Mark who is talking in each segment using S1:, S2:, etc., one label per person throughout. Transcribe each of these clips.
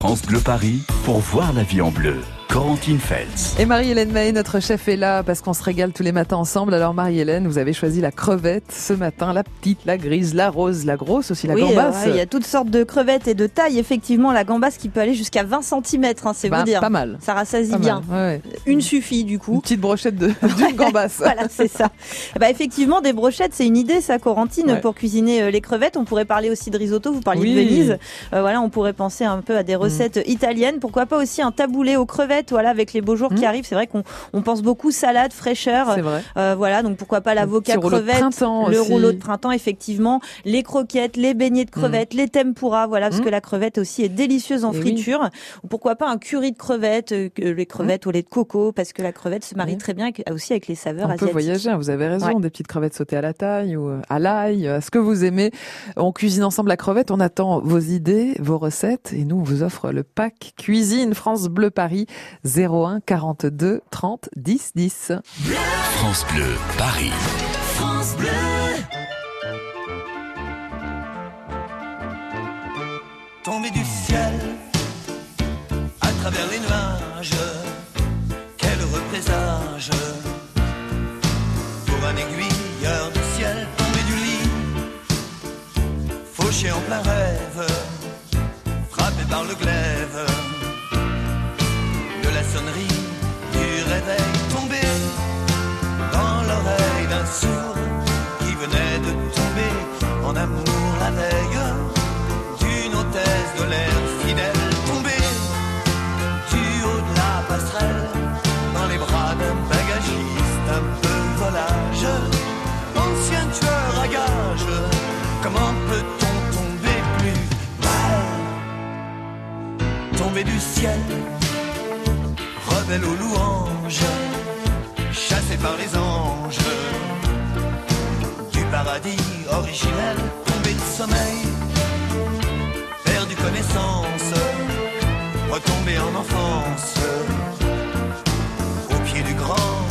S1: France Bleu Paris pour voir la vie en bleu. Corentine Feltz.
S2: Et Marie-Hélène May, notre chef, est là parce qu'on se régale tous les matins ensemble. Alors Marie-Hélène, vous avez choisi la crevette ce matin, la petite, la grise, la rose, la grosse, aussi la
S3: oui,
S2: gambasse.
S3: il y a toutes sortes de crevettes et de tailles. Effectivement, la gambasse qui peut aller jusqu'à 20 cm, hein, c'est
S2: Bah,
S3: vous dire.
S2: Pas mal.
S3: Ça rassasie
S2: Pas
S3: bien.
S2: mal, ouais, ouais.
S3: Une suffit du
S2: Une
S3: coup.
S2: petite brochette de- d'une gambasse.
S3: voilà, c'est ça. Bah, effectivement, des brochettes, c'est une idée, ça, Corentine,
S2: Ouais.
S3: pour cuisiner euh, les crevettes. On pourrait parler aussi de risotto. Vous parliez
S2: Oui.
S3: de Venise. Euh, voilà, on pourrait penser un peu à des recettes italiennes. Pourquoi pas aussi un taboulé aux crevettes, voilà, avec les beaux jours qui
S2: Mm.
S3: arrivent. C'est vrai qu'on on pense beaucoup salade, fraîcheur.
S2: C'est vrai.
S3: Euh, voilà, donc pourquoi pas l'avocat crevette, le
S2: aussi.
S3: rouleau de printemps, effectivement, les croquettes, les beignets de crevettes, les tempura, voilà, parce
S2: Mm.
S3: que la crevette aussi est délicieuse en
S2: Eh oui.
S3: friture. Ou pourquoi pas un curry de crevettes, euh, les crevettes au lait de coco, parce que la crevette se marie
S2: Mm.
S3: très bien avec- aussi avec les saveurs
S2: On peut
S3: asiatiques.
S2: voyager, hein, vous avez raison,
S3: Ouais.
S2: des petites crevettes sautées à la taille ou euh, à l'ail, à ce que vous aimez. On cuisine ensemble la crevette, on attend vos idées, vos recettes et nous on vous offre le pack cuisine France Bleu Paris 01 42 30 10 10.
S1: France Bleu Paris.
S4: tombé du ciel à travers les nuages. Quel heureux présage pour un aiguilleur du ciel tombé du lit, fauché en plein rêve, frappé par le glaive du ciel rebelle aux louanges chassé par les anges. Du paradis originel tombé de sommeil perdu connaissance, retombé en enfance, au pied du grand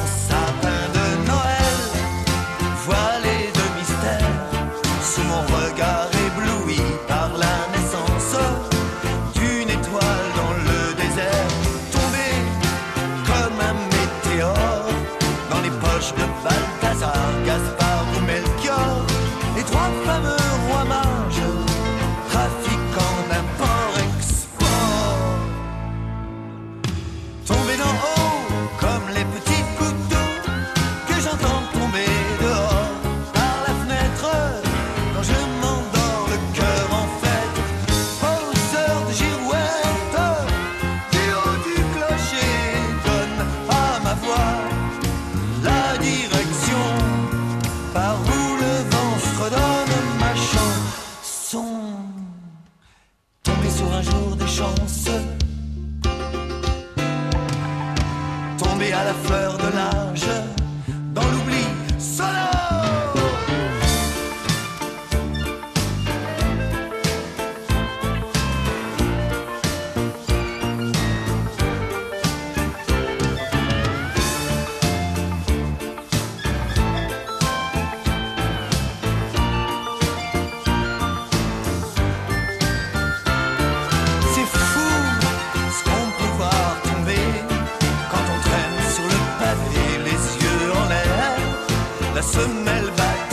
S4: la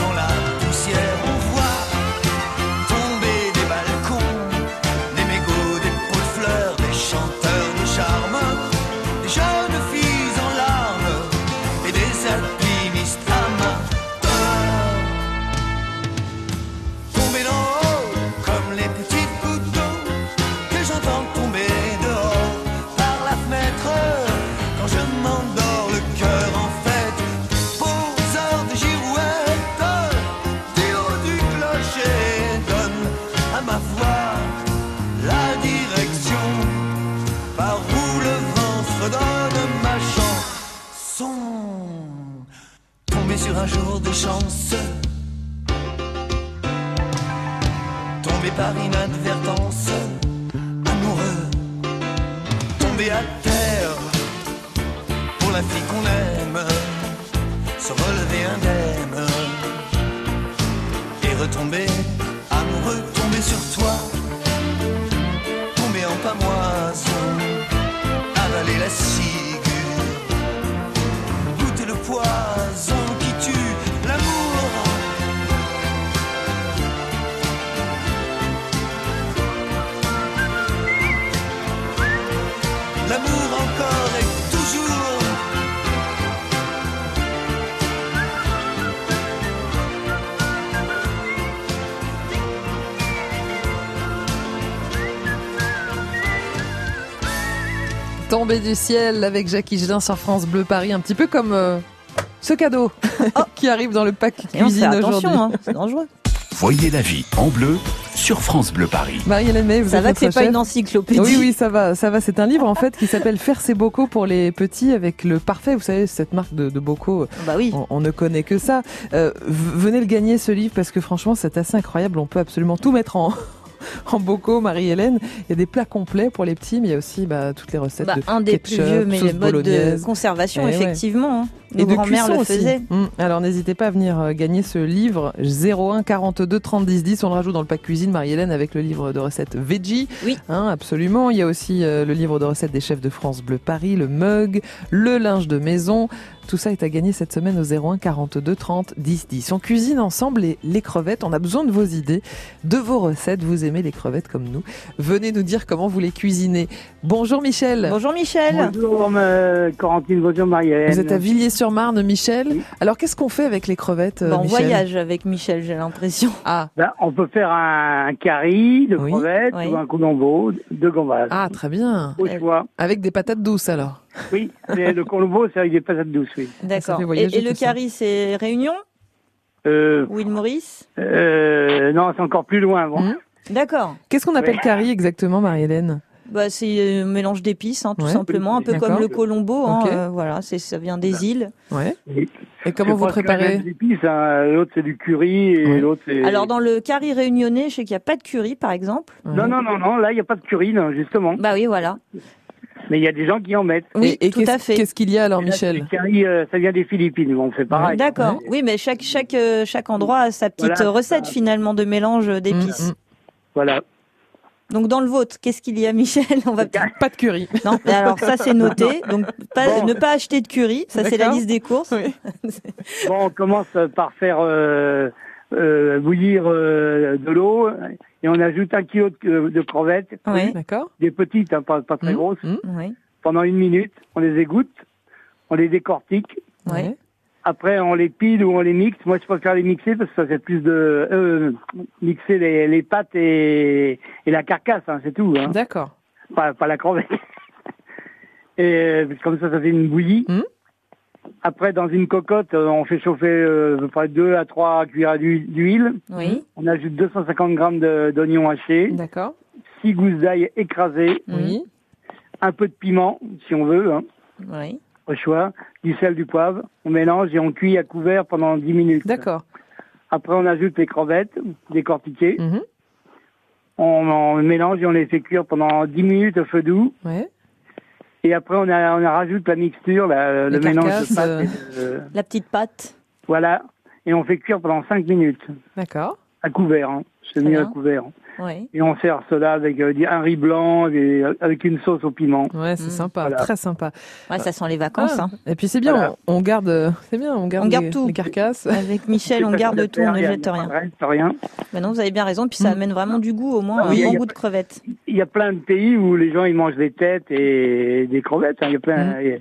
S4: se relever indemne et retomber amoureux, tomber sur toi, tomber en pamoison, avaler la ciguë, goûter le poison.
S2: Tombé du ciel avec Jacques Higelin sur France Bleu Paris, un petit peu comme euh, ce cadeau qui arrive dans le pack
S3: Et
S2: cuisine aujourd'hui.
S3: hein, c'est dangereux.
S1: Voyez la vie en bleu sur France Bleu Paris.
S2: Marie-Hélène May, vous
S3: Ça
S2: êtes
S3: va que c'est pas une encyclopédie.
S2: Oui, oui, ça va, ça va. C'est un livre en fait qui s'appelle Faire ses bocaux pour les petits avec le parfait. Vous savez, cette marque de, de bocaux,
S3: Bah oui.
S2: on, on ne connaît que ça. Euh, venez le gagner ce livre parce que franchement, c'est assez incroyable. On peut absolument tout mettre en en bocaux, Marie-Hélène. Il y a des plats complets pour les petits, mais il y a aussi bah, toutes les recettes
S3: Bah,
S2: de
S3: un des plus vieux, mais les modes de conservation,
S2: Eh ouais. Et de cuisson
S3: le
S2: aussi.
S3: faisaient.
S2: Mm. Alors n'hésitez pas à venir euh, gagner ce livre 01 42 30 10 10. On le rajoute dans le pack cuisine Marie-Hélène avec le livre de recettes veggie.
S3: Oui.
S2: Hein, absolument. Il y a aussi euh, le livre de recettes des chefs de France Bleu Paris, le mug, le linge de maison. Tout ça est à gagner cette semaine au 01 42 30 10 10. On cuisine ensemble les, les crevettes. On a besoin de vos idées, de vos recettes. Vous aimez les crevettes comme nous. Venez nous dire comment vous les cuisinez. Bonjour Michel.
S3: Bonjour Michel.
S5: Bonjour, euh, Corentine, bonjour Marie-Hélène.
S2: Vous êtes à Villiers-sur-Marne, Michel.
S5: Oui.
S2: Alors qu'est-ce qu'on fait avec les crevettes, euh,
S3: Bah, on
S2: Michel
S3: voyage avec Michel, j'ai l'impression.
S2: Ah,
S5: Ben, on peut faire un, un curry de
S2: Oui.
S5: crevettes
S3: Oui.
S5: ou un colombo de gambas.
S2: ah, très bien.
S5: Au choix.
S2: Avec des patates douces alors.
S5: Oui, mais le colombo, c'est avec des patates douces, oui.
S3: D'accord. Et, le curry, c'est Réunion
S5: Euh,
S3: ou île Maurice
S5: euh, non, c'est encore plus loin. Bon.
S2: Hmm.
S3: D'accord.
S2: Qu'est-ce qu'on appelle curry exactement, Marie-Hélène?
S3: Bah, c'est un mélange d'épices, hein, tout
S2: Ouais.
S3: simplement, un peu comme le colombo. hein, euh, voilà, c'est ça vient des îles.
S2: Ouais. Et comment vous préparez
S5: hein. L'autre, c'est du curry et l'autre, c'est...
S3: Alors dans le curry réunionnais, je sais qu'il n'y a pas de curry, par exemple.
S2: Ouais.
S5: Non, non, non, non, là, il n'y a pas de curry, non, justement.
S3: Bah oui, voilà.
S5: Mais il y a des gens qui en mettent.
S3: Oui,
S2: et et
S3: tout
S2: qu'est-ce-
S3: à fait.
S2: Qu'est-ce qu'il y a alors,
S5: là,
S2: Michel
S5: Le curry, euh, ça vient des Philippines, bon, c'est pareil.
S3: D'accord. Oui, mais chaque chaque euh, chaque endroit a sa petite
S5: Voilà,
S3: recette
S5: ça.
S3: finalement de mélange d'épices.
S2: Mm, mm.
S5: Voilà.
S3: Donc dans le vôtre, qu'est-ce qu'il y a, Michel On va
S2: Pas de curry.
S3: non. mais Alors ça c'est noté. Donc pas,
S5: Bon.
S3: ne pas acheter de curry. Ça c'est la liste des courses.
S2: Oui.
S5: Bon, on commence par faire euh, euh, bouillir euh, de l'eau et on ajoute un kilo de, de crevettes,
S3: Oui.
S2: D'accord.
S5: des petites, hein, pas, pas très
S2: Mm,
S5: grosses.
S2: mm.
S3: Oui.
S5: Pendant une minute, on les égoutte, on les décortique.
S3: Ouais.
S5: Après, on les pile ou on les mixe. Moi, je préfère les mixer parce que ça fait plus de euh, mixer les, les pâtes et, et la carcasse, hein, c'est tout. Hein.
S2: D'accord.
S5: Pas, pas la crevette. Et euh, comme ça, ça fait une bouillie.
S2: Mhm.
S5: Après, dans une cocotte, euh, on fait chauffer euh, près 2 à 3 cuillères d'huile- d'huile.
S3: Oui.
S5: On ajoute 250 grammes d'oignons hachés,
S2: D'accord.
S5: 6 gousses d'ail écrasées,
S2: Oui.
S5: un peu de piment, si on veut, hein,
S3: Oui.
S5: Au choix, du sel, du poivre. On mélange et on cuit à couvert pendant 10 minutes.
S2: D'accord.
S5: Après, on ajoute les crevettes décortiquées.
S2: Mhm.
S5: On, on mélange et on les fait cuire pendant 10 minutes au feu doux.
S2: Ouais.
S5: Et après, on, a, on a rajoute la mixture, la- le mélange de pâtes.
S2: euh.
S5: et de-
S3: La petite pâte.
S5: voilà. Et on fait cuire pendant 5 minutes
S2: D'accord.
S5: à couvert. Hein. C'est mieux à couvert.
S3: Oui.
S5: Et on sert cela avec euh, un riz blanc et euh, avec une sauce au piment.
S2: Ouais, c'est
S3: Mm.
S2: sympa,
S5: Voilà.
S2: très sympa.
S3: Ouais, ça sent les vacances.
S2: Ah,
S3: hein.
S2: Et puis c'est bien,
S5: Voilà.
S2: on, on garde, c'est bien, on garde,
S3: On garde
S2: les,
S3: tout.
S2: les carcasses.
S3: Avec Michel, on garde tout, on ne jette rien.
S5: rien.
S3: Maintenant, vous avez bien raison, puis ça
S2: Mm.
S3: amène vraiment du goût, au moins
S5: Ah
S3: un
S5: oui,
S3: bon
S5: a
S3: goût de crevettes.
S5: Il y a plein de pays où les gens ils mangent des têtes et des crevettes. hein. Il y a plein.
S2: Mm.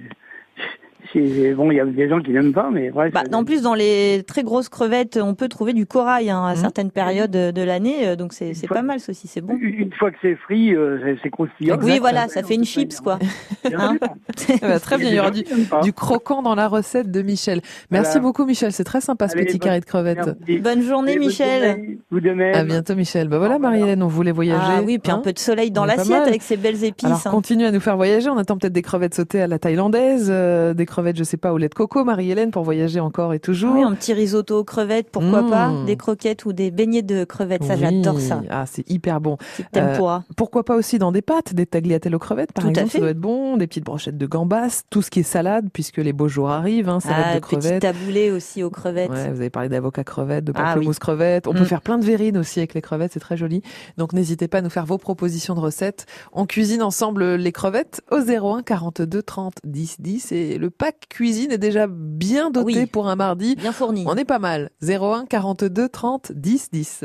S5: Il y a- c'est- Bon, il y a des gens qui n'aiment pas, mais bref.
S3: Bah, en plus, dans les très grosses crevettes, on peut trouver du corail hein, à
S2: Mhm.
S3: certaines périodes de l'année, euh, donc c'est c'est
S5: fois-
S3: pas mal ceci, c'est bon.
S5: une fois que c'est frit, euh, c'est- c'est croustillant.
S3: Oui, voilà, ça fait une chips, quoi. Hein.
S2: Eh ben, très bien, il y aura du, croquant dans la recette de Michel. Merci
S5: Voilà.
S2: beaucoup Michel, c'est très sympa ce
S5: Allez,
S2: petit carré de crevettes.
S5: Merci.
S3: Bonne journée, Michel.
S5: Vous de même.
S2: À bientôt Michel. Bah voilà Marie-Hélène, on voulait voyager.
S3: Ah oui, puis un
S2: hein.
S3: peu de soleil dans l'assiette avec ces belles épices.
S2: Alors continue à nous faire voyager. On attend peut-être des crevettes sautées à la thaïlandaise, euh, des crevettes crevettes, je sais pas, au lait de coco, Marie-Hélène, pour voyager encore et toujours.
S3: Oui, un petit risotto aux crevettes, pourquoi
S2: Mmh.
S3: pas Des croquettes ou des beignets de crevettes, ça
S2: Oui.
S3: j'adore ça.
S2: Ah, c'est hyper bon.
S3: Tempura.
S2: Pourquoi pas aussi dans des pâtes, des tagliatelles aux crevettes, par
S3: Tout
S2: exemple, ça doit être bon, des petites brochettes de gambas, tout ce qui est salade, puisque les beaux jours arrivent, hein, salade
S3: ah,
S2: de crevettes.
S3: taboulé aussi aux crevettes.
S2: Ouais, vous avez parlé d'avocat crevettes, de
S3: Ah
S2: pamplemousse crevettes. On peut
S3: Mm.
S2: faire plein de verrines aussi avec les crevettes, c'est très joli. Donc n'hésitez pas à nous faire vos propositions de recettes. On cuisine ensemble les crevettes au 01 42 30 10 10 et le pack cuisine est déjà bien doté
S3: Oui.
S2: pour un mardi.
S3: Bien fourni.
S2: On est pas mal. 01 42 30 10 10.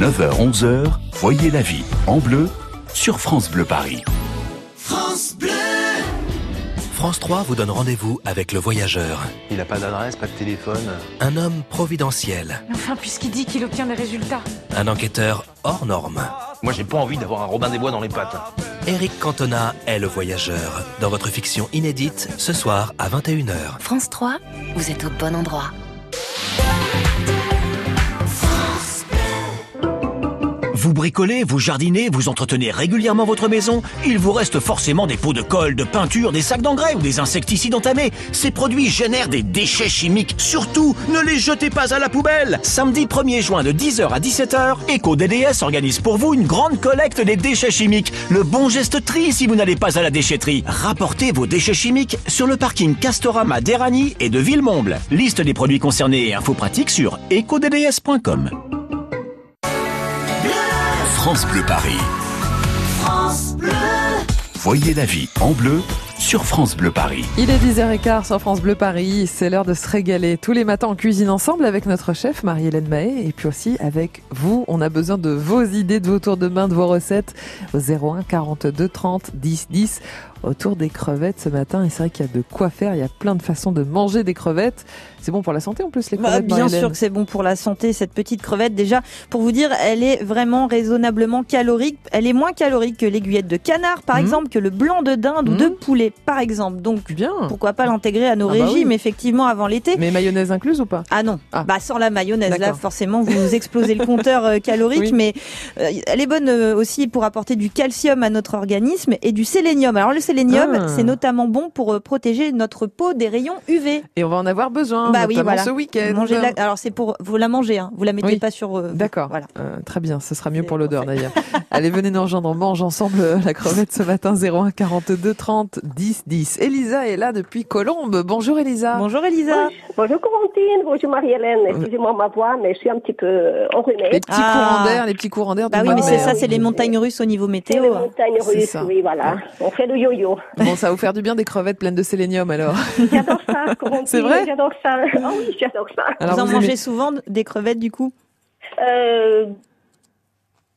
S1: 9h, 11h, voyez la vie en bleu sur France Bleu Paris.
S4: France Bleu.
S6: France 3 vous donne rendez-vous avec le voyageur,
S7: Il n'a pas d'adresse, pas de téléphone.
S6: un homme providentiel,
S8: Enfin, puisqu'il dit qu'il obtient des résultats.
S6: un enquêteur hors norme.
S7: Moi, j'ai pas envie d'avoir un Robin des Bois dans les pattes.
S6: Eric Cantona est le voyageur, dans votre fiction inédite, ce soir à 21h.
S9: France 3, vous êtes au bon endroit.
S10: Vous bricolez, vous jardinez, vous entretenez régulièrement votre maison Il vous reste forcément des pots de colle, de peinture, des sacs d'engrais ou des insecticides entamés. Ces produits génèrent des déchets chimiques. Surtout, ne les jetez pas à la poubelle Samedi 1er juin de 10h à 17h, EcoDDS organise pour vous une grande collecte des déchets chimiques. Le bon geste tri si vous n'allez pas à la déchetterie. Rapportez vos déchets chimiques sur le parking Castorama d'Erani et de Villemomble. Liste des produits concernés et infos pratiques sur ecodds.com.
S1: France Bleu Paris. Voyez la vie en bleu sur France Bleu Paris.
S2: Il est 10h15 sur France Bleu Paris. C'est l'heure de se régaler. Tous les matins, on cuisine ensemble avec notre chef Marie-Hélène Mahé et puis aussi avec vous. On a besoin de vos idées, de vos tours de main, de vos recettes au 01 42 30 10 10 autour des crevettes ce matin. Et c'est vrai qu'il y a de quoi faire. Il y a plein de façons de manger des crevettes. C'est bon pour la santé en plus, les
S3: Bah,
S2: crevettes.
S3: bien sûr que c'est bon pour la santé, cette petite crevette. Déjà, pour vous dire, elle est vraiment raisonnablement calorique. Elle est moins calorique que l'aiguillette de canard, par
S2: Mhm.
S3: exemple, que le blanc de dinde ou
S2: Mhm.
S3: de poulet, par exemple. Donc,
S2: Bien.
S3: pourquoi pas l'intégrer à nos
S2: Ah bah
S3: régimes,
S2: oui.
S3: effectivement, avant l'été.
S2: Mais mayonnaise incluse ou pas?
S3: Ah non,
S2: Ah.
S3: bah sans la mayonnaise là forcément vous explosez le compteur euh, calorique
S2: Oui.
S3: mais euh, elle est bonne euh, aussi pour apporter du calcium à notre organisme et du sélénium. Alors le sélénium
S2: Ah.
S3: c'est notamment bon pour euh, protéger notre peau des rayons UV.
S2: Et on va en avoir besoin,
S3: Bah oui, voilà.
S2: ce week-end.
S3: La- Alors c'est pour vous la mangez hein, vous la mettez
S2: Oui.
S3: pas sur euh.
S2: D'accord.
S3: Voilà.
S2: Euh, très bien, ce sera mieux pour l'odeur d'ailleurs. Allez, venez nous rejoindre, on mange ensemble euh, la crevette ce matin 01 42 30 10 10. Elisa est là depuis Colombe. Bonjour Elisa.
S3: Bonjour Elisa.
S11: Bonjour Corentine, bonjour Marie-Hélène. Excusez-moi ma voix, mais je suis un petit peu enrhumée.
S2: Les petits
S3: Ah.
S2: courants d'air, les petits courants d'air.
S3: Bah oui mais c'est ça c'est les montagnes russes au niveau météo.
S11: les
S3: hein.
S11: montagnes russes,
S2: ça.
S11: oui, voilà. On fait le yo-yo.
S2: Bon, ça va vous faire du bien des crevettes pleines de sélénium alors.
S11: J'adore ça, Corentine.
S2: C'est vrai?
S11: J'adore ça. Ah oui, j'adore ça.
S2: Alors
S3: vous en mangez
S2: aimez-
S3: souvent des crevettes du coup?
S11: Euh...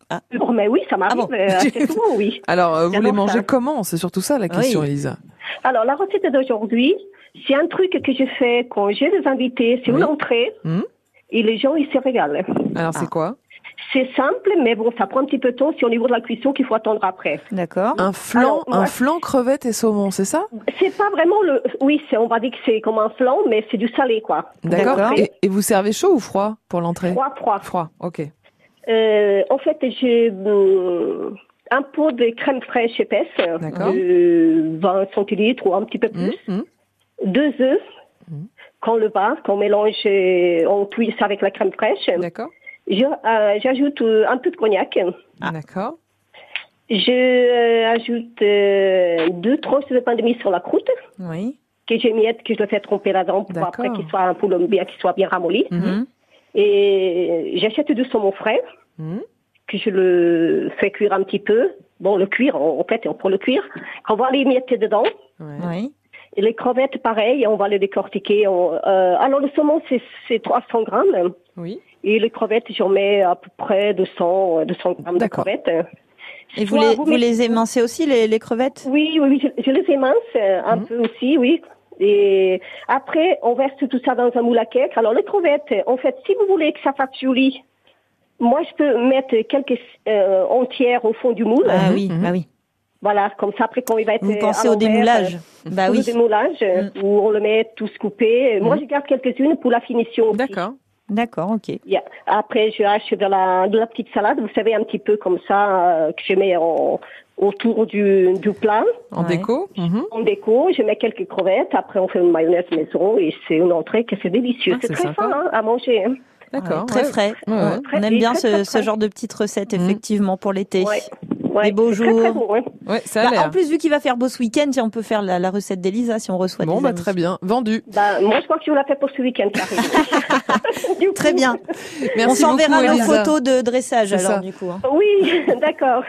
S3: Ah.
S11: bon, mais oui, ça m'arrive
S3: Ah bon.
S11: euh, assez souvent, oui.
S2: Alors, euh, vous les mangez
S11: ça.
S2: comment? C'est surtout ça la question,
S3: Oui.
S2: Elisa.
S11: Alors, la recette d'aujourd'hui, c'est un truc que je fais quand j'ai des invités. C'est
S2: Oui.
S11: une entrée.
S2: Hmm.
S11: Et les gens, ils se régalent.
S2: Alors, c'est
S3: Ah.
S2: quoi?
S11: C'est simple, mais bon, ça prend un petit peu de temps. C'est au niveau de la cuisson qu'il faut attendre après.
S3: D'accord.
S2: Un flan,
S11: Alors, moi-
S2: un flan crevette et saumon, c'est ça?
S11: C'est pas vraiment le. Oui, c'est, on va dire que c'est comme un flan, mais c'est du salé, quoi.
S2: D'accord. Et, et vous servez chaud ou froid pour l'entrée?
S11: Froid, froid.
S2: Froid, ok.
S11: Euh, en fait, j'ai hum, un pot de crème fraîche épaisse,
S2: D'accord.
S11: de 20 centilitres ou un petit peu plus,
S2: Hum, hum.
S11: deux œufs
S2: Mhm.
S11: qu'on le bat, qu'on mélange, euh, on cuit ça avec la crème fraîche.
S2: D'accord.
S11: Je, euh, j'ajoute euh, un peu de cognac.
S3: Ah.
S2: D'accord.
S11: Je euh, ajoute euh, deux tranches de pain de mie sur la croûte
S3: Oui.
S11: que j'émiette, que je le fais tromper là-dedans pour après qu'il soit pour le bien, qu'il soit bien ramolli.
S3: Mhm.
S11: Et j'achète du saumon frais
S2: Hum.
S11: que je le fais cuire un petit peu. Bon, le cuire, en en fait, on peut le cuire. On va les mettre dedans.
S3: Oui.
S11: Et les crevettes, pareil, on va les décortiquer. On- euh, alors, le saumon, c'est, c'est 300 grammes.
S2: Oui.
S11: Et les crevettes, j'en mets à peu près 200, euh, 200 grammes de
S2: D'accord.
S11: crevettes.
S3: Et vous les,
S11: vous
S3: vous
S11: mettez-
S3: les émincez aussi, les, les crevettes?
S11: Oui, oui, oui, je, je les émince euh, un
S2: Mhm.
S11: peu aussi, oui. Et après, on verse tout ça dans un moule à cake. Alors, les crevettes, en fait, si vous voulez que ça fasse joli, moi, je peux mettre quelques euh, entières au fond du moule.
S3: Ah oui,
S2: Mhm.
S3: bah oui.
S11: Voilà, comme ça, après, quand il va être
S3: Vous
S11: euh,
S3: pensez
S11: à
S3: au démoulage
S11: euh,
S3: Bah
S11: au
S3: oui.
S11: démoulage, euh,
S3: Mm.
S11: où on le met tous coupé. Moi,
S2: Mhm.
S11: je garde quelques-unes pour la finition.
S2: D'accord.
S3: D'accord, ok.
S11: Après, je hache de la, de la petite salade, vous savez, un petit peu comme ça, euh, que je mets en, autour du, du plat.
S2: En déco mhm.
S11: En déco, je mets quelques crevettes. Après, on fait une mayonnaise maison et c'est une entrée que c'est délicieux.
S2: Ah,
S11: c'est très
S2: sympa.
S11: fin hein, à manger. hein.
S2: D'accord.
S3: Très
S2: ouais.
S3: frais.
S2: Ouais, ouais.
S3: On aime bien
S11: très,
S3: ce,
S11: très
S3: ce genre de petites recettes,
S2: Mhm.
S3: effectivement, pour l'été.
S11: Ouais.
S3: Beaux
S11: très, très hein.
S2: Ça a
S3: Bah, en plus, vu qu'il va faire beau ce week-end, tiens, on peut faire la, la recette d'Elisa si on reçoit
S2: Bon,
S3: des
S2: bah,
S3: amis.
S2: très bien. Vendu.
S11: Bah, moi, je crois que je vous la fais pour ce week-end
S3: Très bien.
S2: Merci
S3: on s'enverra nos photos de dressage alors
S2: ça.
S3: du coup. hein.
S11: Oui, d'accord.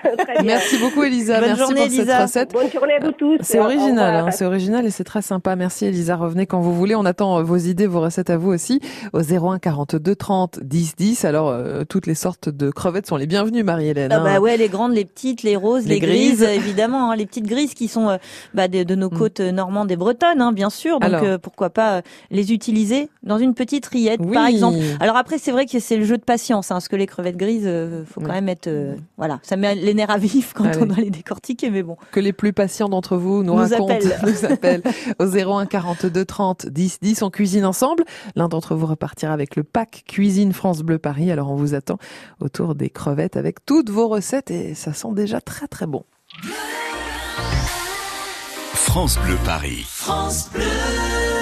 S2: Merci beaucoup, Elisa.
S3: Bonne
S2: Merci
S3: journée,
S2: pour cette
S3: Elisa.
S2: recette.
S11: Bonne journée à vous tous.
S2: C'est original, hein, c'est original et c'est très sympa. Merci Elisa, revenez quand vous voulez. On attend euh, vos idées, vos recettes à vous aussi au 01 42 30 10 10. Alors euh, toutes les sortes de crevettes sont les bienvenues, Marie-Hélène.
S3: Ah
S2: hein.
S3: bah ouais, les grandes, les petites, les roses,
S2: Les
S3: les, grises,
S2: grises.
S3: évidemment, hein, les petites grises qui sont euh, bah, de, de nos côtes euh, normandes et bretonnes, hein, bien sûr. Donc
S2: Mm. Alors.
S3: euh, pourquoi pas euh, les utiliser dans une petite rillette,
S2: Oui.
S3: par exemple. Alors après, c'est vrai que c'est le jeu de patience, hein, parce que les crevettes grises, faut quand même être, voilà, ça met les nerfs à vif quand
S2: Allez.
S3: on doit les décortiquer, mais bon.
S2: Que les plus patients d'entre vous nous,
S3: Nous
S2: racontent,
S3: appellent.
S2: nous appellent au 01 42 30 10 10. On cuisine ensemble. L'un d'entre vous repartira avec le pack Cuisine France Bleu Paris. Alors on vous attend autour des crevettes avec toutes vos recettes et ça sent déjà très très bon.
S12: France Bleu Paris.
S13: France Bleu.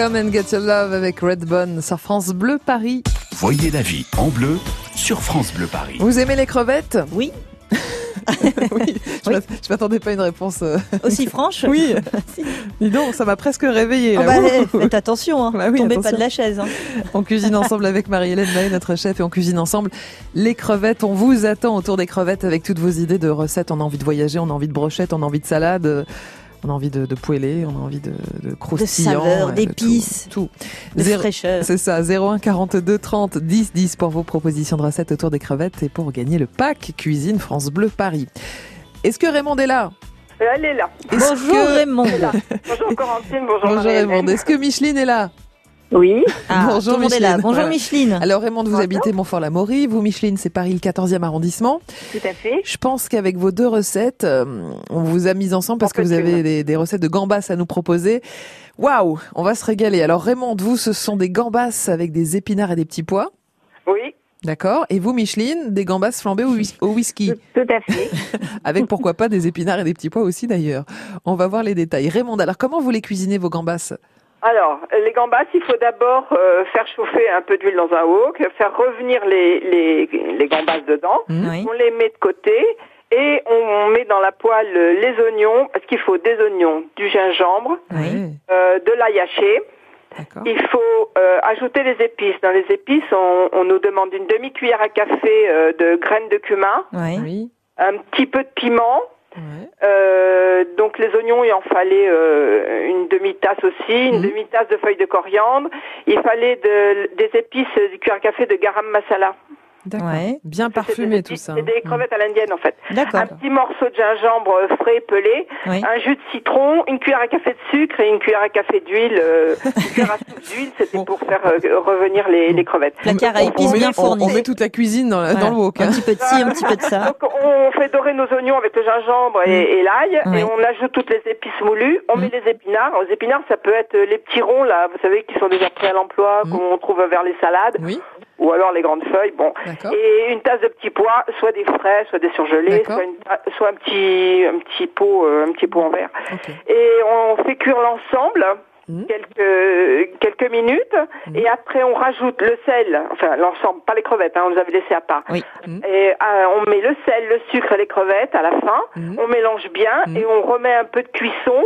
S2: Come and Get Your Love avec Redbone sur France Bleu Paris.
S12: Voyez la vie en bleu sur France Bleu Paris.
S2: Vous aimez les crevettes?
S3: Oui.
S2: oui, je je m'attendais pas à une réponse. euh,
S3: Aussi franche?
S2: Oui. Dis donc, ça m'a presque réveillé.
S3: Oh
S2: là.
S3: bah, eh, faites attention, hein.
S2: Bah oui,
S3: tombez
S2: attention.
S3: pas de la chaise. hein.
S2: On cuisine ensemble avec Marie-Hélène Maé, notre chef, et on cuisine ensemble les crevettes. On vous attend autour des crevettes avec toutes vos idées de recettes. On a envie de voyager, on a envie de brochettes, on a envie de salade, euh, on a envie de, de poêler, on a envie de, de croustillant. de
S3: d'épices,
S2: tout. tout.
S3: de
S2: Zéro-
S3: fraîcheur.
S2: C'est ça, 01 42 30 10 10 pour vos propositions de recettes autour des crevettes et pour gagner le pack Cuisine France Bleu Paris. Est-ce que Raymond est là?
S14: Elle est là.
S2: Est-ce
S3: Bonjour
S2: que-
S3: Raymond.
S14: Est là. Bonjour Corentine, bonjour,
S2: Bonjour. Raymond. Est-ce que Micheline est là?
S14: Oui.
S3: Ah,
S2: Bonjour
S3: est
S2: Micheline.
S3: là. Bonjour. Micheline.
S2: Alors Raymond, vous habitez Montfort-la-Maurie, vous Micheline, c'est Paris le 14e arrondissement.
S14: Tout à fait.
S2: Je pense qu'avec vos deux recettes, euh, on vous a mis ensemble parce que vous avez des, des recettes de gambas à nous proposer. Waouh, on va se régaler. Alors Raymond, vous, ce sont des gambas avec des épinards et des petits pois.
S14: Oui,
S2: D'accord. Et vous, Micheline, des gambas flambées au, au whisky.
S14: tout à fait.
S2: Avec pourquoi pas des épinards et des petits pois aussi d'ailleurs. On va voir les détails. Raymond, alors comment vous les cuisinez vos gambas?
S14: Alors, les gambas, il faut d'abord euh, faire chauffer un peu d'huile dans un wok, faire revenir les, les, les gambas dedans.
S3: Oui.
S14: On les met de côté et on met dans la poêle les oignons, parce qu'il faut des oignons, du gingembre,
S3: Oui.
S14: euh, de l'ail haché.
S2: D'accord.
S14: Il faut euh, ajouter les épices. Dans les épices, on, on nous demande une demi-cuillère à café euh, de graines de cumin,
S3: Oui.
S2: Oui.
S14: un petit peu de piment,
S2: Ouais.
S14: Euh, donc les oignons, il en fallait euh, une demi-tasse aussi, une
S2: Mhm.
S14: demi-tasse de feuilles de coriandre. Il fallait de- des épices du cuir à café de garam masala.
S2: D'accord.
S3: Ouais.
S2: Bien parfumé tout ça.
S14: C'est des crevettes à l'indienne en fait.
S3: D'accord.
S14: Un petit morceau de gingembre euh, frais pelé,
S3: Oui.
S14: un jus de citron, une cuillère à café de sucre et une cuillère à café d'huile. euh, une cuillère à soupe d'huile, c'était pour faire euh, revenir les, les crevettes.
S3: Placard à épices bien
S2: on-
S3: fourni.
S2: On, met toute la cuisine dans, la-
S3: Voilà.
S2: dans le wok. hein.
S3: Un petit peu de ci, un petit peu de ça.
S14: Donc on fait dorer nos oignons avec le gingembre et, et l'ail
S3: Oui.
S14: et on ajoute toutes les épices moulues. On
S2: Mm.
S14: met les épinards. Les épinards, ça peut être les petits ronds là, vous savez, qui sont déjà prêts à l'emploi,
S2: Mm.
S14: qu'on trouve vers les salades,
S2: Oui,
S14: ou alors les grandes feuilles. Bon, et une tasse de petits pois, soit des frais, soit des surgelés, soit, une soit un petit un petit pot euh, un petit pot en verre. Et on fait cuire l'ensemble.
S2: Mhm.
S14: Quelques quelques minutes et après on rajoute le sel, enfin l'ensemble, pas les crevettes, hein, on les avait laissées à part.
S3: Oui.
S2: Mhm.
S14: Et euh, on met le sel, le sucre et les crevettes à la fin. On mélange bien et on remet un peu de cuisson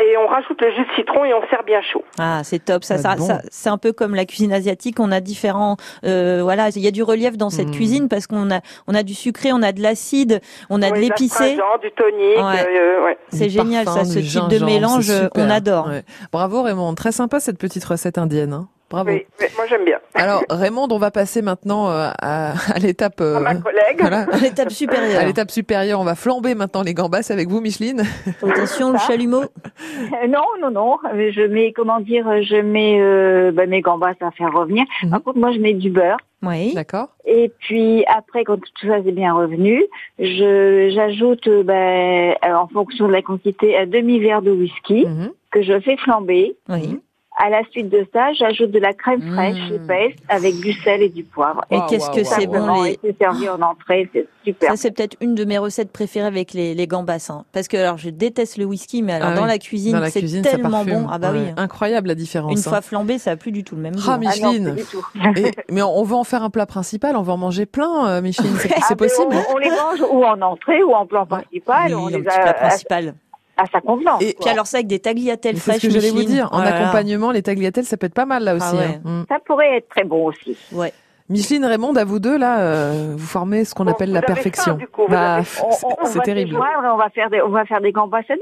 S14: et on rajoute le jus de citron et on sert bien chaud.
S3: Ah, c'est top. Ça,
S2: Ah,
S3: ça,
S2: bon.
S3: ça- c'est un peu comme la cuisine asiatique. On a différents, euh, voilà, il y a du relief dans cette
S2: Mm.
S3: cuisine parce qu'on a, on a du sucré, on a de l'acide, on a de
S14: Oui,
S3: l'épicé.
S14: l'astringent, du tonique.
S3: Ouais.
S14: euh, ouais.
S3: C'est génial,
S2: parfum,
S3: ça, ce type de mélange,
S2: super.
S3: on adore.
S2: Ouais. Bravo Raymond, très sympa cette petite recette indienne. hein. Bravo.
S14: Oui, oui, moi j'aime bien.
S2: Alors Raymond, on va passer maintenant euh, à, à l'étape euh,
S14: À ma collègue.
S2: voilà,
S3: À l'étape supérieure.
S2: à l'étape supérieure. On va flamber maintenant les gambas avec vous, Micheline.
S3: Attention, le chalumeau.
S15: Euh, non, non, non. Je mets, comment dire, je mets euh, bah, mes gambas à faire revenir.
S2: Mhm.
S15: Par contre, moi, je mets du beurre.
S3: Oui.
S2: D'accord.
S15: Et puis après, quand tout ça est bien revenu, je j'ajoute, ben, euh, en fonction de la quantité, un demi verre de whisky
S2: Mhm.
S15: que je fais flamber.
S3: Oui.
S15: À la suite de ça, j'ajoute de la crème
S3: Mmh.
S15: fraîche épaisse avec du sel et du poivre.
S3: Et qu'est-ce que c'est bon les.
S15: c'est servi en entrée, c'est super.
S3: Ça, c'est peut-être une de mes recettes préférées avec les, les gambas. hein. Parce que, alors, je déteste le whisky, mais alors,
S2: Ah
S3: dans
S2: oui.
S3: la cuisine,
S2: Dans la
S3: c'est tellement bon. Ah bah
S2: Ouais.
S3: oui.
S2: Incroyable la différence.
S3: Une
S2: hein.
S3: fois flambé, ça a plus du tout le même goût.
S2: Ah,
S3: hein.
S2: Micheline.
S15: Ah non, pas du tout.
S2: Et- mais on on veut en faire un plat principal, on va en manger plein, euh, Micheline. C'est
S15: Ah,
S2: possible.
S15: on, on les mange ou en entrée ou en plan principal. on
S3: Oui,
S15: les
S3: un petit
S15: a
S3: principal.
S15: À sa convenance.
S2: Et-
S3: Puis alors ça avec des tagliatelles
S2: Mais C'est ce
S3: fraîches
S2: que j'allais vous
S3: Micheline.
S2: dire. En
S3: Oh là.
S2: accompagnement, les tagliatelles, ça peut être pas mal là aussi.
S3: Ah ouais.
S2: hein. Mm.
S15: Ça pourrait être très bon aussi.
S3: Ouais.
S2: Micheline, Raymond, à vous deux là, euh, vous formez ce qu'on appelle
S14: vous
S2: la
S14: avez
S2: perfection.
S14: faim, du coup, vous
S2: Bah,
S14: avez
S2: c'est-
S15: On, on- on
S2: c'est
S15: va
S2: terrible.
S15: se joindre on va faire des, on va faire des gambas à deux.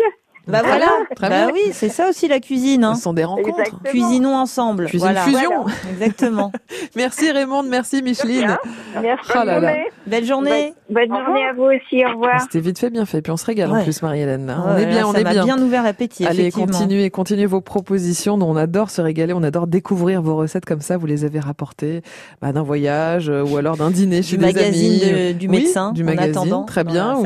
S3: Bah
S2: Très
S3: voilà. bah
S2: bien.
S3: oui, c'est ça aussi la cuisine. Hein.
S2: Ce sont des rencontres.
S15: Exactement.
S3: Cuisinons ensemble.
S2: Cuisine
S3: voilà.
S2: fusion.
S3: Exactement.
S2: Merci Raymond, merci Micheline.
S15: Merci.
S2: Oh là là.
S3: Belle journée.
S15: Bonne journée à vous aussi. Au revoir.
S2: C'était vite fait, bien fait. Puis on se régale en plus, Marie-Hélène. là.
S3: Ouais,
S2: on est
S3: là,
S2: bien, on
S3: ça
S2: est
S3: m'a
S2: bien.
S3: bien ouvert l'appétit.
S2: Allez, continuez, continuez vos propositions. Nous, on adore se régaler, on adore découvrir vos recettes comme ça. Vous les avez rapportées bah, d'un voyage euh, ou alors d'un dîner chez
S3: Du
S2: des
S3: magazine
S2: amis.
S3: de- du
S2: Oui,
S3: médecin,
S2: du
S3: en
S2: magazine,
S3: attendant,
S2: très bien,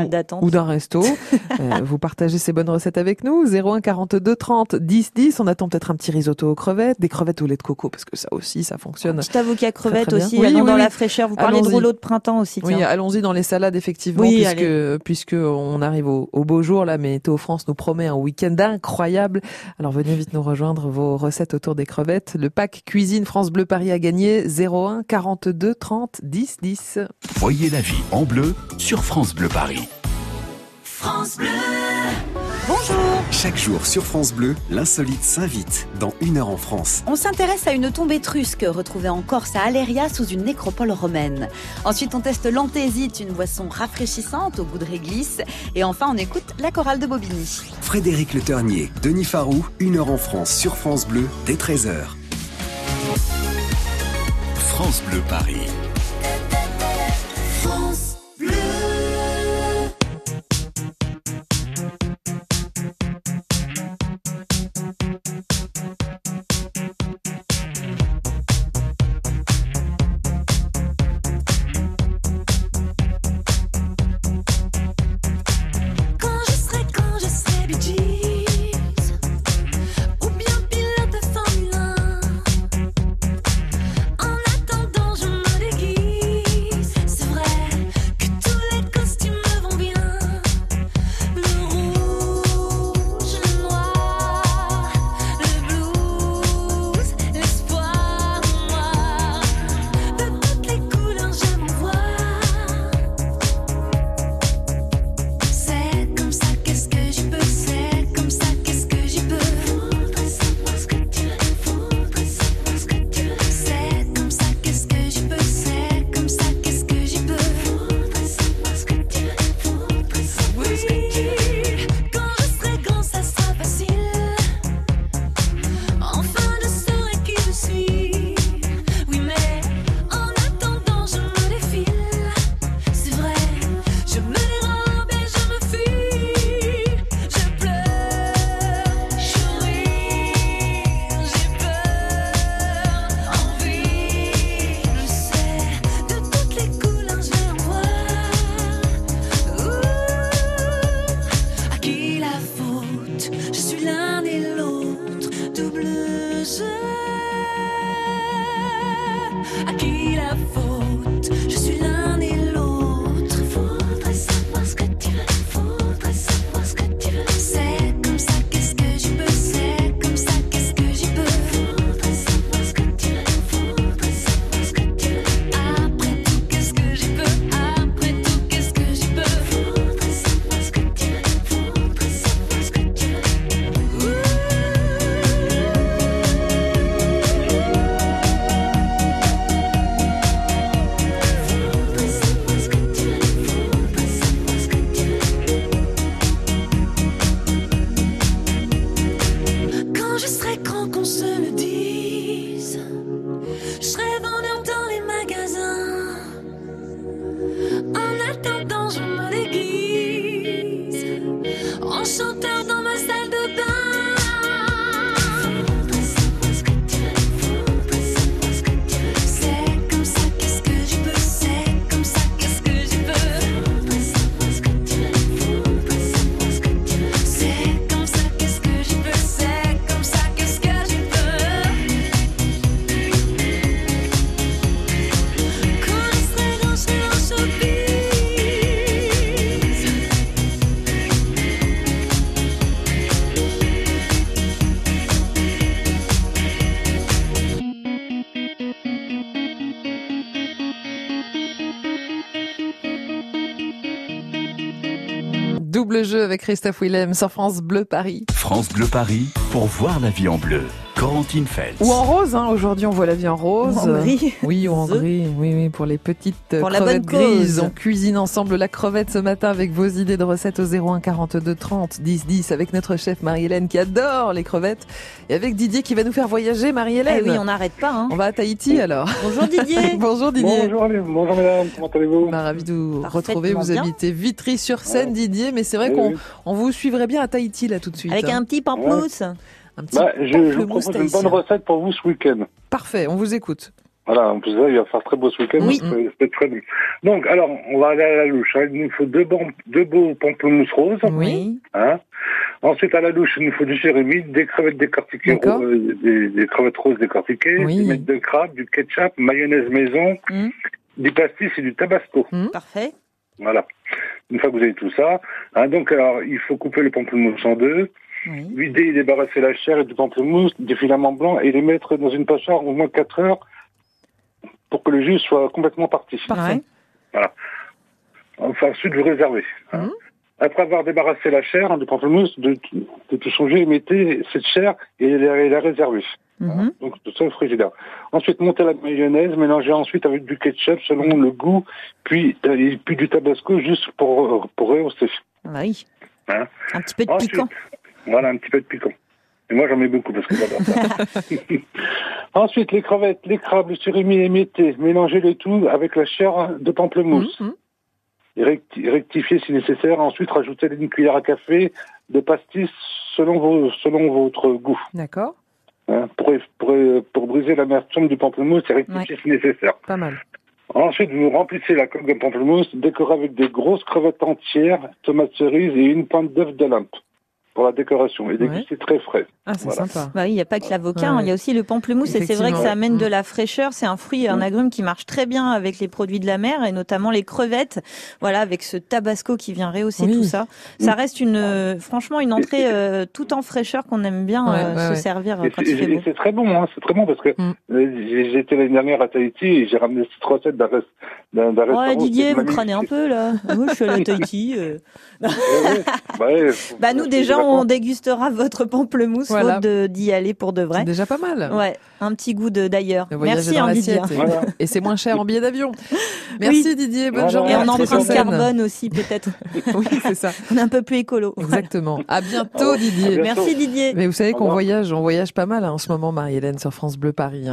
S2: ou d'un resto. Euh, vous partagez ces bonnes recettes avec nous. 01 42 30 10 10. On attend peut-être un petit risotto aux crevettes, des crevettes au lait de coco parce que ça aussi, ça fonctionne.
S3: Petit avocat crevette
S2: très bien.
S3: aussi,
S2: Oui,
S3: dans
S2: oui.
S3: la fraîcheur. Vous parlez de
S2: Allons-y.
S3: rouleau de printemps aussi.
S2: Oui, allons-y dans les salades effectivement,
S3: Oui,
S2: puisque puisque on arrive au, au beau jour là. Mais Météo France nous promet un week-end incroyable. Alors venez vite nous rejoindre vos recettes autour des crevettes. Le pack cuisine France Bleu Paris a gagné 01 42 30 10 10.
S1: Voyez la vie en bleu sur France Bleu Paris.
S16: France Bleu.
S3: Bonjour
S17: Chaque jour sur France Bleu, l'insolite s'invite dans Une heure en France.
S18: On s'intéresse à une tombe étrusque retrouvée en Corse à Aléria sous une nécropole romaine. Ensuite, on teste l'anthésite, une boisson rafraîchissante au goût de réglisse. Et enfin, on écoute la chorale de Bobigny.
S17: Frédéric Le Ternier, Denis Farou, Une heure en France sur France Bleu dès 13h.
S1: France Bleu Paris.
S19: Double jeu
S2: avec Christophe Willem sur France Bleu Paris.
S1: France Bleu Paris pour voir la vie en bleu. Corentine Feltz.
S2: Ou en rose, hein. aujourd'hui on voit la vie en rose.
S3: Ou en gris.
S2: Oui, ou en gris, oui, oui, pour les petites euh,
S3: Pour la
S2: crevettes
S3: bonne cause.
S2: grises. On cuisine ensemble la crevette ce matin avec vos idées de recettes au 01 42 30 10 10 avec notre chef Marie-Hélène qui adore les crevettes et avec Didier qui va nous faire voyager Marie-Hélène.
S3: Eh oui, on n'arrête pas. Hein.
S2: On va à Tahiti alors.
S3: Bonjour Didier.
S2: Bonjour Didier.
S20: Bonjour, bonjour mesdames, comment allez-vous?
S2: Bah, ravi de vous retrouver. Vous
S3: bien.
S2: habitez Vitry-sur-Seine, Didier, mais c'est vrai
S20: Oui,
S2: qu'on
S20: oui.
S2: on vous suivrait bien à Tahiti là tout de suite.
S3: Avec
S2: hein.
S3: un petit pamplemousse.
S2: Un petit
S20: bah, je, je vous propose une bonne recette pour vous ce week-end.
S2: Parfait, on vous écoute.
S20: Voilà, en plus, là, il va faire très beau ce week-end.
S2: Oui.
S20: c'est- très bien. Donc, alors, on va aller à la louche. hein. Il nous faut deux, bons- deux beaux pamplemousses roses.
S2: Oui.
S20: Hein. Ensuite, à la louche, il nous faut du cérémie, des crevettes décortiquées, euh, des, des crevettes roses décortiquées,
S2: Oui.
S20: du mètre de crabe, du ketchup, mayonnaise maison,
S3: Mm.
S20: du pastis et du tabasco.
S3: Parfait.
S20: Voilà. Une fois que vous avez tout ça, hein, donc alors il faut couper le pamplemousse en deux, vider et débarrasser la chair et du pamplemousse, des filaments blancs et les mettre dans une passoire au moins 4 heures pour que le jus soit complètement parti.
S3: Parfait.
S20: Voilà. Enfin, ensuite vous réservez. hein. Après avoir débarrassé la chair hein, du pamplemousse, de, de tout changer, mettez cette chair et la, la réserver.
S3: Mhm.
S20: Donc tout ça au frigidaire. Ensuite, montez la mayonnaise, mélangez ensuite avec du ketchup selon le goût, puis, euh, puis du tabasco juste pour, pour rehausser.
S3: Ah oui.
S20: Hein.
S3: Un petit peu de
S20: Ensuite,
S3: piquant.
S20: Voilà, un petit peu de piquant. Et moi, j'en mets beaucoup parce que j'adore ça. Ensuite, les crevettes, les crabes, le surimi émietté, mélangez le tout avec la chair de pamplemousse.
S2: Mhm.
S20: Et recti- rectifiez si nécessaire. Ensuite, rajoutez une cuillère à café de pastis selon, vos, selon votre goût.
S2: D'accord.
S20: hein, pour, pour, pour briser l'amertume du pamplemousse et rectifier si nécessaire.
S2: Pas mal.
S20: Ensuite, vous remplissez la coque de pamplemousse, décorez avec des grosses crevettes entières, tomates cerises et une pointe d'œuf de lampe pour la décoration. Et dégustez très frais.
S2: Ah, c'est
S20: Voilà.
S2: sympa.
S3: Bah oui, il n'y a pas que l'avocat,
S2: Ouais,
S3: hein, il y
S2: ouais.
S3: a aussi le pamplemousse et c'est vrai que ça amène de
S2: Mm.
S3: la fraîcheur. C'est un fruit, un agrume qui marche très bien avec les produits de la mer et notamment les crevettes. Voilà, avec ce tabasco qui vient rehausser
S2: Oui.
S3: tout ça. Ça reste une, euh, franchement, une entrée euh, tout en fraîcheur qu'on aime bien
S2: Ouais,
S3: euh,
S2: ouais,
S3: se
S2: ouais.
S3: servir
S20: Et
S3: quand
S20: c'est-
S3: il fait
S20: et
S3: beau.
S20: c'est très bon, hein, c'est très bon parce que
S2: Mm.
S20: euh, j'ai- j'étais l'année dernière à Tahiti et j'ai ramené cette recette d'un res- d'un- d'un restaurant.
S3: Ouais, Didier, vous crânez un peu là. Moi, je suis à la Tahiti. euh.
S20: Ouais, ouais. Ouais,
S3: Bah nous déjà, on dégustera votre pamplemousse
S2: Voilà.
S3: d'y aller pour de vrai.
S2: C'est déjà pas mal.
S3: Ouais, un petit goût de d'ailleurs. Merci hein, Didier.
S20: Voilà.
S2: et c'est moins cher en billet d'avion. Merci Didier, bonne
S20: Voilà.
S2: journée.
S3: Et en empreinte carbone aussi peut-être.
S2: Oui, c'est ça.
S3: On est un peu plus écolo.
S2: Exactement. À bientôt Didier.
S20: bientôt.
S3: Merci Didier.
S2: Mais vous savez qu'on voyage, on voyage pas mal hein, en ce moment, Marie-Hélène, sur France Bleu Paris. hein.